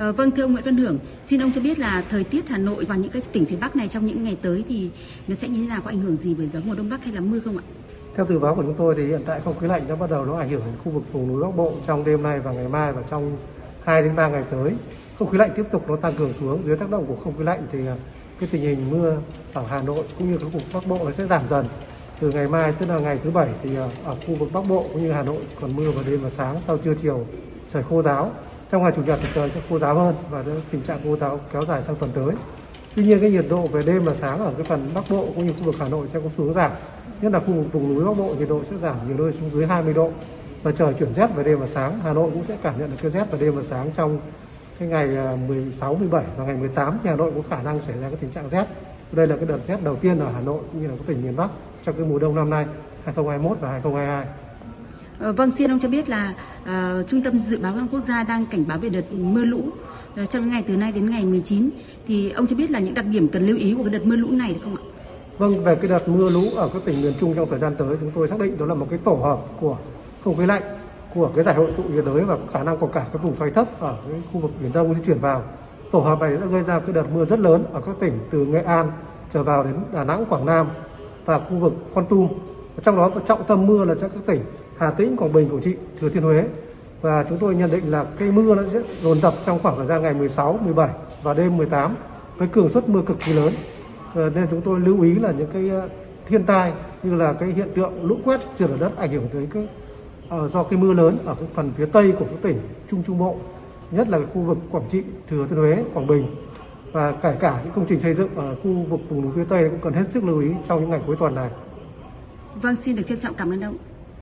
Ờ, vâng thưa ông Nguyễn Văn Hưởng, xin ông cho biết là thời tiết Hà Nội và những cái tỉnh phía Bắc này trong những ngày tới thì nó sẽ như thế nào có ảnh hưởng gì với gió mùa đông bắc hay là mưa không ạ? Theo dự báo của chúng tôi thì hiện tại không khí lạnh đã bắt đầu nó ảnh hưởng đến khu vực vùng núi Bắc Bộ trong đêm nay và ngày mai và trong 2 đến 3 ngày tới. Không khí lạnh tiếp tục nó tăng cường xuống dưới tác động của không khí lạnh thì à, cái tình hình mưa ở Hà Nội cũng như khu vực Bắc Bộ nó sẽ giảm dần. Từ ngày mai tức là ngày thứ bảy thì à, ở khu vực Bắc Bộ cũng như Hà Nội chỉ còn mưa vào đêm và sáng sau trưa chiều trời khô ráo. Trong ngày chủ nhật thì trời sẽ khô ráo hơn và tình trạng khô ráo kéo dài sang tuần tới. Tuy nhiên cái nhiệt độ về đêm và sáng ở cái phần Bắc Bộ cũng như khu vực Hà Nội sẽ có xu hướng giảm. Nhất là khu vực vùng núi Bắc Bộ nhiệt độ sẽ giảm nhiều nơi xuống dưới 20 độ và trời chuyển rét về đêm và sáng. Hà Nội cũng sẽ cảm nhận được cái rét về đêm và sáng trong cái ngày à, 16, 17 và ngày 18 thì Hà Nội có khả năng xảy ra cái tình trạng rét. Đây là cái đợt rét đầu tiên ở Hà Nội cũng như là các tỉnh miền Bắc trong cái mùa đông năm nay 2021 và 2022. Ờ, vâng, xin ông cho biết là uh, Trung tâm Dự báo quốc gia đang cảnh báo về đợt mưa lũ uh, trong ngày từ nay đến ngày 19. Thì ông cho biết là những đặc điểm cần lưu ý của cái đợt mưa lũ này được không ạ? Vâng, về cái đợt mưa lũ ở các tỉnh miền Trung trong thời gian tới, chúng tôi xác định đó là một cái tổ hợp của không khí lạnh, của cái giải hội tụ nhiệt đới và khả năng của cả các vùng xoáy thấp ở cái khu vực miền Đông di chuyển vào. Tổ hợp này đã gây ra cái đợt mưa rất lớn ở các tỉnh từ Nghệ An trở vào đến Đà Nẵng, Quảng Nam và khu vực Con Tum. Trong đó trọng tâm mưa là cho các tỉnh Hà Tĩnh, Quảng Bình, Quảng Trị, Thừa Thiên Huế. Và chúng tôi nhận định là cây mưa nó sẽ dồn dập trong khoảng thời gian ngày 16, 17 và đêm 18 với cường suất mưa cực kỳ lớn. Ờ, nên chúng tôi lưu ý là những cái ờ, thiên tai như là cái hiện tượng lũ quét trượt ở đất ảnh hưởng tới cái uh, do cái mưa lớn ở cái phần phía tây của các tỉnh Trung Trung Bộ, nhất là khu vực Quảng Trị, Thừa Thiên Huế, Quảng Bình và kể cả những công trình xây dựng ở khu vực vùng núi phía tây cũng cần hết sức lưu ý trong những ngày cuối tuần này. Vâng, xin được trân trọng cảm ơn ông.